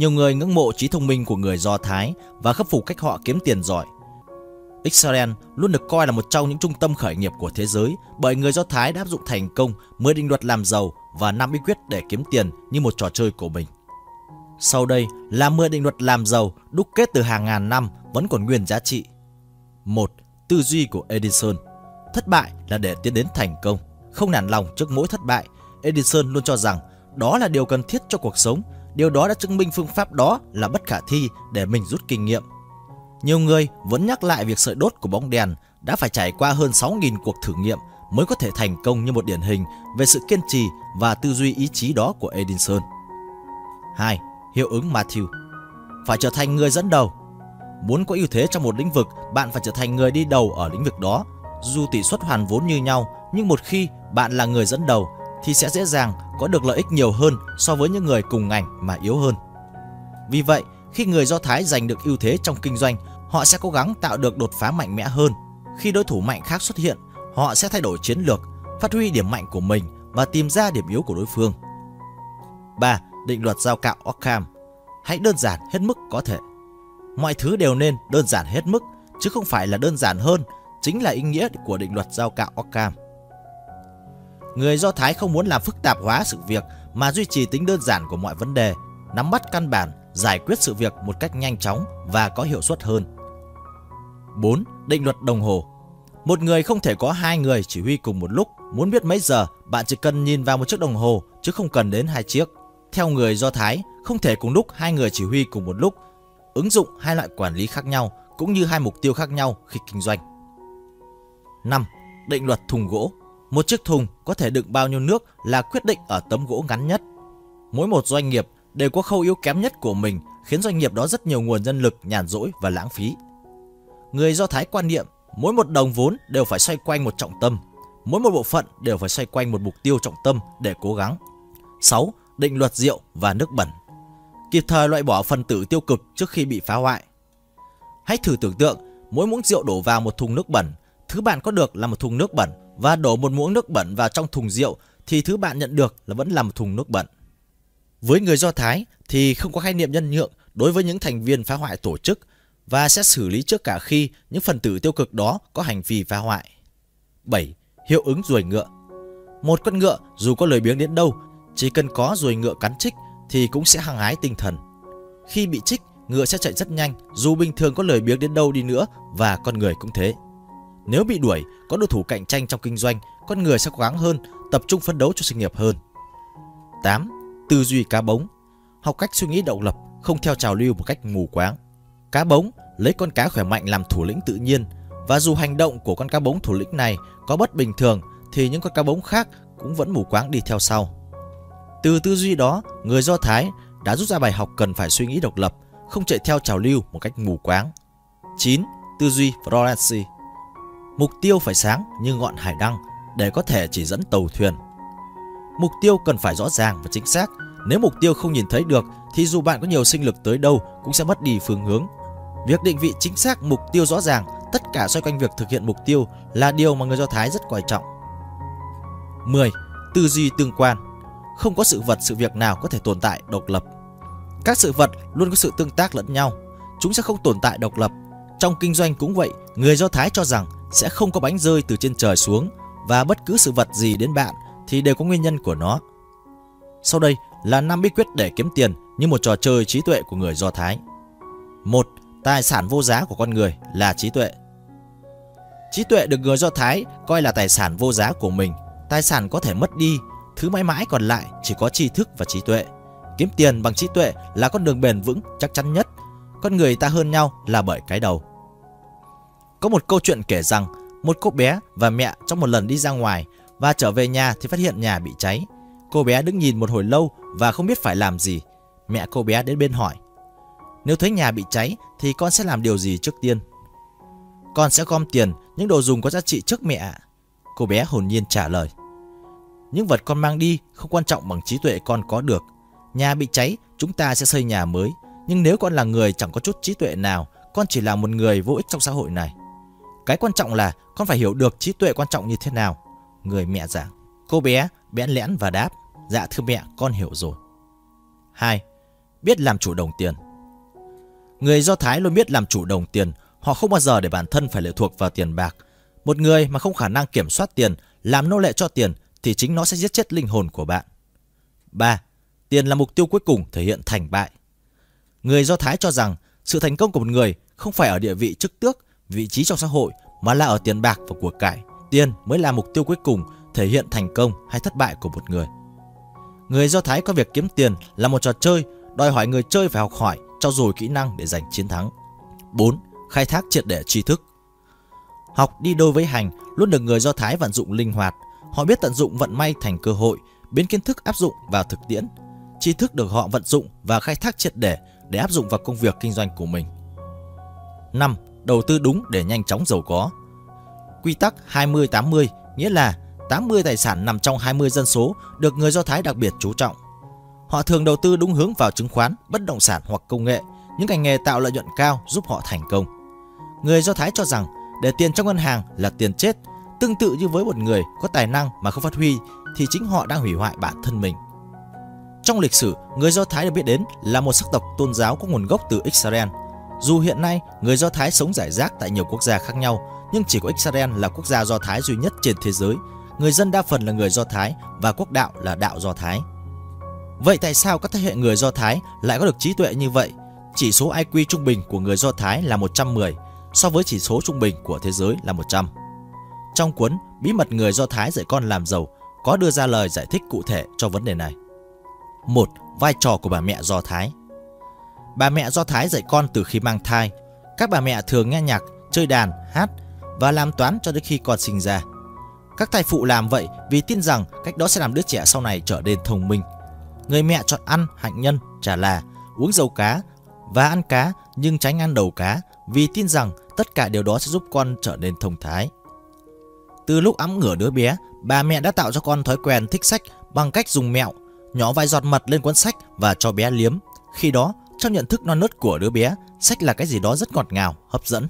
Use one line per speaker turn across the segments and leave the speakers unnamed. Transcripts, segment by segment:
Nhiều người ngưỡng mộ trí thông minh của người Do Thái và khắc phục cách họ kiếm tiền giỏi. Israel luôn được coi là một trong những trung tâm khởi nghiệp của thế giới bởi người Do Thái đã áp dụng thành công 10 định luật làm giàu và 5 bí quyết để kiếm tiền như một trò chơi của mình. Sau đây là 10 định luật làm giàu đúc kết từ hàng ngàn năm vẫn còn nguyên giá trị. 1. Tư duy của Edison Thất bại là để tiến đến thành công. Không nản lòng trước mỗi thất bại, Edison luôn cho rằng đó là điều cần thiết cho cuộc sống. Điều đó đã chứng minh phương pháp đó là bất khả thi để mình rút kinh nghiệm. Nhiều người vẫn nhắc lại việc sợi đốt của bóng đèn đã phải trải qua hơn 6.000 cuộc thử nghiệm mới có thể thành công như một điển hình về sự kiên trì và tư duy ý chí đó của Edison. 2. Hiệu ứng Matthew Phải trở thành người dẫn đầu. Muốn có ưu thế trong một lĩnh vực, bạn phải trở thành người đi đầu ở lĩnh vực đó. Dù tỷ suất hoàn vốn như nhau, nhưng một khi bạn là người dẫn đầu thì sẽ dễ dàng có được lợi ích nhiều hơn so với những người cùng ngành mà yếu hơn. Vì vậy, khi người Do Thái giành được ưu thế trong kinh doanh, họ sẽ cố gắng tạo được đột phá mạnh mẽ hơn. Khi đối thủ mạnh khác xuất hiện, họ sẽ thay đổi chiến lược, phát huy điểm mạnh của mình và tìm ra điểm yếu của đối phương. 3. Định luật giao cạo Ockham Hãy đơn giản hết mức có thể. Mọi thứ đều nên đơn giản hết mức, chứ không phải là đơn giản hơn, chính là ý nghĩa của định luật giao cạo Ockham. Người Do Thái không muốn làm phức tạp hóa sự việc mà duy trì tính đơn giản của mọi vấn đề, nắm bắt căn bản, giải quyết sự việc một cách nhanh chóng và có hiệu suất hơn. 4. Định luật đồng hồ Một người không thể có hai người chỉ huy cùng một lúc. Muốn biết mấy giờ, bạn chỉ cần nhìn vào một chiếc đồng hồ chứ không cần đến hai chiếc. Theo người Do Thái, không thể cùng lúc hai người chỉ huy cùng một lúc. Ứng dụng hai loại quản lý khác nhau cũng như hai mục tiêu khác nhau khi kinh doanh. 5. Định luật thùng gỗ một chiếc thùng có thể đựng bao nhiêu nước là quyết định ở tấm gỗ ngắn nhất. Mỗi một doanh nghiệp đều có khâu yếu kém nhất của mình khiến doanh nghiệp đó rất nhiều nguồn nhân lực nhàn rỗi và lãng phí. Người Do Thái quan niệm mỗi một đồng vốn đều phải xoay quanh một trọng tâm, mỗi một bộ phận đều phải xoay quanh một mục tiêu trọng tâm để cố gắng. 6. Định luật rượu và nước bẩn Kịp thời loại bỏ phần tử tiêu cực trước khi bị phá hoại. Hãy thử tưởng tượng mỗi muỗng rượu đổ vào một thùng nước bẩn, thứ bạn có được là một thùng nước bẩn và đổ một muỗng nước bẩn vào trong thùng rượu thì thứ bạn nhận được là vẫn là một thùng nước bẩn. Với người Do Thái thì không có khái niệm nhân nhượng đối với những thành viên phá hoại tổ chức và sẽ xử lý trước cả khi những phần tử tiêu cực đó có hành vi phá hoại. 7. Hiệu ứng ruồi ngựa Một con ngựa dù có lời biếng đến đâu, chỉ cần có ruồi ngựa cắn trích thì cũng sẽ hăng hái tinh thần. Khi bị trích, ngựa sẽ chạy rất nhanh dù bình thường có lời biếng đến đâu đi nữa và con người cũng thế. Nếu bị đuổi, có đối thủ cạnh tranh trong kinh doanh, con người sẽ cố gắng hơn, tập trung phấn đấu cho sự nghiệp hơn. 8. Tư duy cá bống Học cách suy nghĩ độc lập, không theo trào lưu một cách mù quáng. Cá bống lấy con cá khỏe mạnh làm thủ lĩnh tự nhiên và dù hành động của con cá bống thủ lĩnh này có bất bình thường thì những con cá bống khác cũng vẫn mù quáng đi theo sau. Từ tư duy đó, người Do Thái đã rút ra bài học cần phải suy nghĩ độc lập, không chạy theo trào lưu một cách mù quáng. 9. Tư duy Florence Mục tiêu phải sáng như ngọn hải đăng để có thể chỉ dẫn tàu thuyền. Mục tiêu cần phải rõ ràng và chính xác. Nếu mục tiêu không nhìn thấy được thì dù bạn có nhiều sinh lực tới đâu cũng sẽ mất đi phương hướng. Việc định vị chính xác mục tiêu rõ ràng, tất cả xoay quanh việc thực hiện mục tiêu là điều mà người Do Thái rất quan trọng. 10. Tư duy tương quan Không có sự vật sự việc nào có thể tồn tại độc lập. Các sự vật luôn có sự tương tác lẫn nhau. Chúng sẽ không tồn tại độc lập. Trong kinh doanh cũng vậy, người Do Thái cho rằng sẽ không có bánh rơi từ trên trời xuống và bất cứ sự vật gì đến bạn thì đều có nguyên nhân của nó. Sau đây là năm bí quyết để kiếm tiền như một trò chơi trí tuệ của người Do Thái. Một, Tài sản vô giá của con người là trí tuệ. Trí tuệ được người Do Thái coi là tài sản vô giá của mình. Tài sản có thể mất đi, thứ mãi mãi còn lại chỉ có tri thức và trí tuệ. Kiếm tiền bằng trí tuệ là con đường bền vững chắc chắn nhất. Con người ta hơn nhau là bởi cái đầu. Có một câu chuyện kể rằng một cô bé và mẹ trong một lần đi ra ngoài và trở về nhà thì phát hiện nhà bị cháy. Cô bé đứng nhìn một hồi lâu và không biết phải làm gì. Mẹ cô bé đến bên hỏi. Nếu thấy nhà bị cháy thì con sẽ làm điều gì trước tiên? Con sẽ gom tiền, những đồ dùng có giá trị trước mẹ. Cô bé hồn nhiên trả lời. Những vật con mang đi không quan trọng bằng trí tuệ con có được. Nhà bị cháy, chúng ta sẽ xây nhà mới. Nhưng nếu con là người chẳng có chút trí tuệ nào, con chỉ là một người vô ích trong xã hội này. Cái quan trọng là con phải hiểu được trí tuệ quan trọng như thế nào. Người mẹ giảng. Cô bé bẽn lẽn và đáp. Dạ thưa mẹ, con hiểu rồi. 2. biết làm chủ đồng tiền. Người Do Thái luôn biết làm chủ đồng tiền, họ không bao giờ để bản thân phải lệ thuộc vào tiền bạc. Một người mà không khả năng kiểm soát tiền, làm nô lệ cho tiền thì chính nó sẽ giết chết linh hồn của bạn. 3. Tiền là mục tiêu cuối cùng thể hiện thành bại. Người Do Thái cho rằng sự thành công của một người không phải ở địa vị chức tước, vị trí trong xã hội mà là ở tiền bạc và của cải. Tiền mới là mục tiêu cuối cùng thể hiện thành công hay thất bại của một người. Người Do Thái coi việc kiếm tiền là một trò chơi, đòi hỏi người chơi phải học hỏi, trau dồi kỹ năng để giành chiến thắng. 4. Khai thác triệt để tri thức. Học đi đôi với hành luôn được người Do Thái vận dụng linh hoạt. Họ biết tận dụng vận may thành cơ hội, biến kiến thức áp dụng vào thực tiễn. Tri thức được họ vận dụng và khai thác triệt để để áp dụng vào công việc kinh doanh của mình. 5. Đầu tư đúng để nhanh chóng giàu có. Quy tắc 20-80 nghĩa là 80 tài sản nằm trong 20 dân số được người Do Thái đặc biệt chú trọng. Họ thường đầu tư đúng hướng vào chứng khoán, bất động sản hoặc công nghệ, những ngành nghề tạo lợi nhuận cao giúp họ thành công. Người Do Thái cho rằng để tiền trong ngân hàng là tiền chết, tương tự như với một người có tài năng mà không phát huy thì chính họ đang hủy hoại bản thân mình. Trong lịch sử, người Do Thái được biết đến là một sắc tộc tôn giáo có nguồn gốc từ Israel. Dù hiện nay người Do Thái sống rải rác tại nhiều quốc gia khác nhau, nhưng chỉ có Israel là quốc gia Do Thái duy nhất trên thế giới. Người dân đa phần là người Do Thái và quốc đạo là đạo Do Thái. Vậy tại sao các thế hệ người Do Thái lại có được trí tuệ như vậy? Chỉ số IQ trung bình của người Do Thái là 110, so với chỉ số trung bình của thế giới là 100. Trong cuốn Bí mật người Do Thái dạy con làm giàu có đưa ra lời giải thích cụ thể cho vấn đề này. 1. vai trò của bà mẹ Do Thái. Bà mẹ Do Thái dạy con từ khi mang thai. Các bà mẹ thường nghe nhạc, chơi đàn, hát và làm toán cho đến khi con sinh ra. Các thai phụ làm vậy vì tin rằng cách đó sẽ làm đứa trẻ sau này trở nên thông minh. Người mẹ chọn ăn hạnh nhân, chả là, uống dầu cá và ăn cá nhưng tránh ăn đầu cá vì tin rằng tất cả điều đó sẽ giúp con trở nên thông thái. Từ lúc ấm ngửa đứa bé, bà mẹ đã tạo cho con thói quen thích sách bằng cách dùng mẹo, nhỏ vài giọt mật lên cuốn sách và cho bé liếm. Khi đó, trong nhận thức non nớt của đứa bé, sách là cái gì đó rất ngọt ngào, hấp dẫn.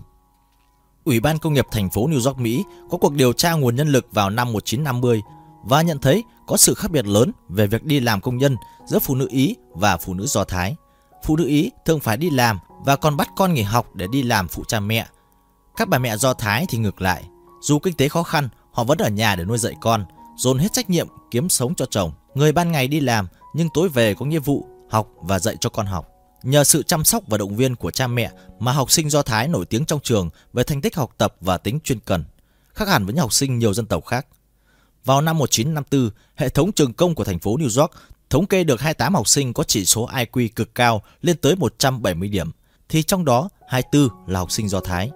Ủy ban công nghiệp thành phố New York, Mỹ có cuộc điều tra nguồn nhân lực vào năm 1950 và nhận thấy có sự khác biệt lớn về việc đi làm công nhân giữa phụ nữ Ý và phụ nữ Do Thái. Phụ nữ Ý thường phải đi làm và còn bắt con nghỉ học để đi làm phụ cha mẹ. Các bà mẹ Do Thái thì ngược lại. Dù kinh tế khó khăn, họ vẫn ở nhà để nuôi dạy con, dồn hết trách nhiệm kiếm sống cho chồng. Người ban ngày đi làm nhưng tối về có nghĩa vụ học và dạy cho con học. Nhờ sự chăm sóc và động viên của cha mẹ mà học sinh Do Thái nổi tiếng trong trường về thành tích học tập và tính chuyên cần, khác hẳn với những học sinh nhiều dân tộc khác. Vào năm 1954, hệ thống trường công của thành phố New York thống kê được 28 học sinh có chỉ số IQ cực cao lên tới 170 điểm, thì trong đó 24 là học sinh Do Thái.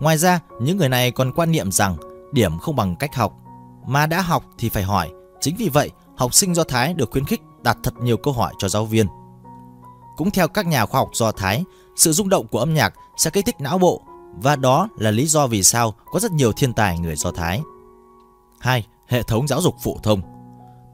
Ngoài ra, những người này còn quan niệm rằng điểm không bằng cách học, mà đã học thì phải hỏi. Chính vì vậy, học sinh Do Thái được khuyến khích đặt thật nhiều câu hỏi cho giáo viên. Cũng theo các nhà khoa học Do Thái, sự rung động của âm nhạc sẽ kích thích não bộ và đó là lý do vì sao có rất nhiều thiên tài người Do Thái. 2. Hệ thống giáo dục phổ thông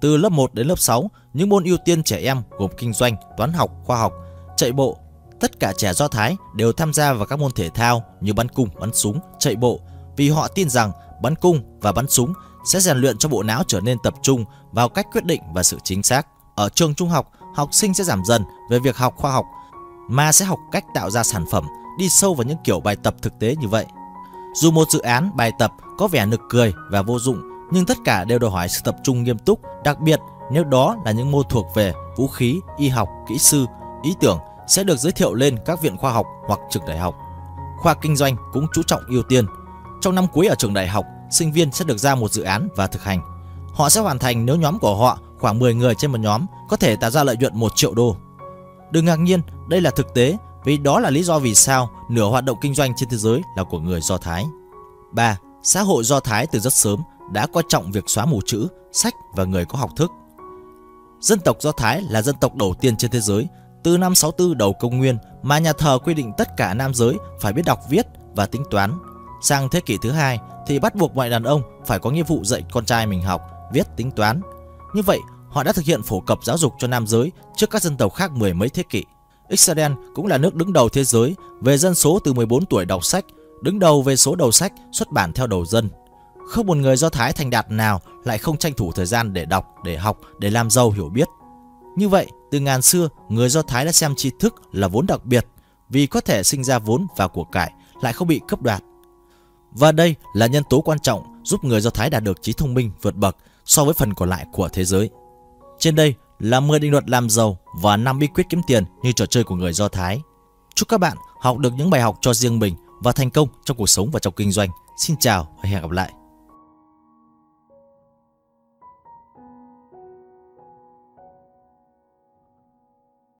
Từ lớp 1 đến lớp 6, những môn ưu tiên trẻ em gồm kinh doanh, toán học, khoa học, chạy bộ. Tất cả trẻ Do Thái đều tham gia vào các môn thể thao như bắn cung, bắn súng, chạy bộ vì họ tin rằng bắn cung và bắn súng sẽ rèn luyện cho bộ não trở nên tập trung vào cách quyết định và sự chính xác. Ở trường trung học, học sinh sẽ giảm dần về việc học khoa học mà sẽ học cách tạo ra sản phẩm, đi sâu vào những kiểu bài tập thực tế như vậy. Dù một dự án bài tập có vẻ nực cười và vô dụng, nhưng tất cả đều đòi hỏi sự tập trung nghiêm túc, đặc biệt nếu đó là những môn thuộc về vũ khí, y học, kỹ sư, ý tưởng sẽ được giới thiệu lên các viện khoa học hoặc trường đại học. Khoa kinh doanh cũng chú trọng ưu tiên. Trong năm cuối ở trường đại học, sinh viên sẽ được ra một dự án và thực hành. Họ sẽ hoàn thành nếu nhóm của họ khoảng 10 người trên một nhóm có thể tạo ra lợi nhuận 1 triệu đô. Đừng ngạc nhiên, đây là thực tế vì đó là lý do vì sao nửa hoạt động kinh doanh trên thế giới là của người Do Thái. 3. Xã hội Do Thái từ rất sớm đã coi trọng việc xóa mù chữ, sách và người có học thức. Dân tộc Do Thái là dân tộc đầu tiên trên thế giới từ năm 64 đầu công nguyên mà nhà thờ quy định tất cả nam giới phải biết đọc viết và tính toán. Sang thế kỷ thứ hai thì bắt buộc mọi đàn ông phải có nghĩa vụ dạy con trai mình học, viết, tính toán. Như vậy, họ đã thực hiện phổ cập giáo dục cho nam giới trước các dân tộc khác mười mấy thế kỷ. Israel cũng là nước đứng đầu thế giới về dân số từ 14 tuổi đọc sách, đứng đầu về số đầu sách xuất bản theo đầu dân. Không một người Do Thái thành đạt nào lại không tranh thủ thời gian để đọc, để học, để làm giàu hiểu biết. Như vậy, Từ ngàn xưa, người Do Thái đã xem tri thức là vốn đặc biệt vì có thể sinh ra vốn và của cải lại không bị cấp đoạt. Và đây là nhân tố quan trọng giúp người Do Thái đạt được trí thông minh vượt bậc so với phần còn lại của thế giới. Trên đây là 10 định luật làm giàu và 5 bí quyết kiếm tiền như trò chơi của người Do Thái. Chúc các bạn học được những bài học cho riêng mình và thành công trong cuộc sống và trong kinh doanh. Xin chào và hẹn gặp lại.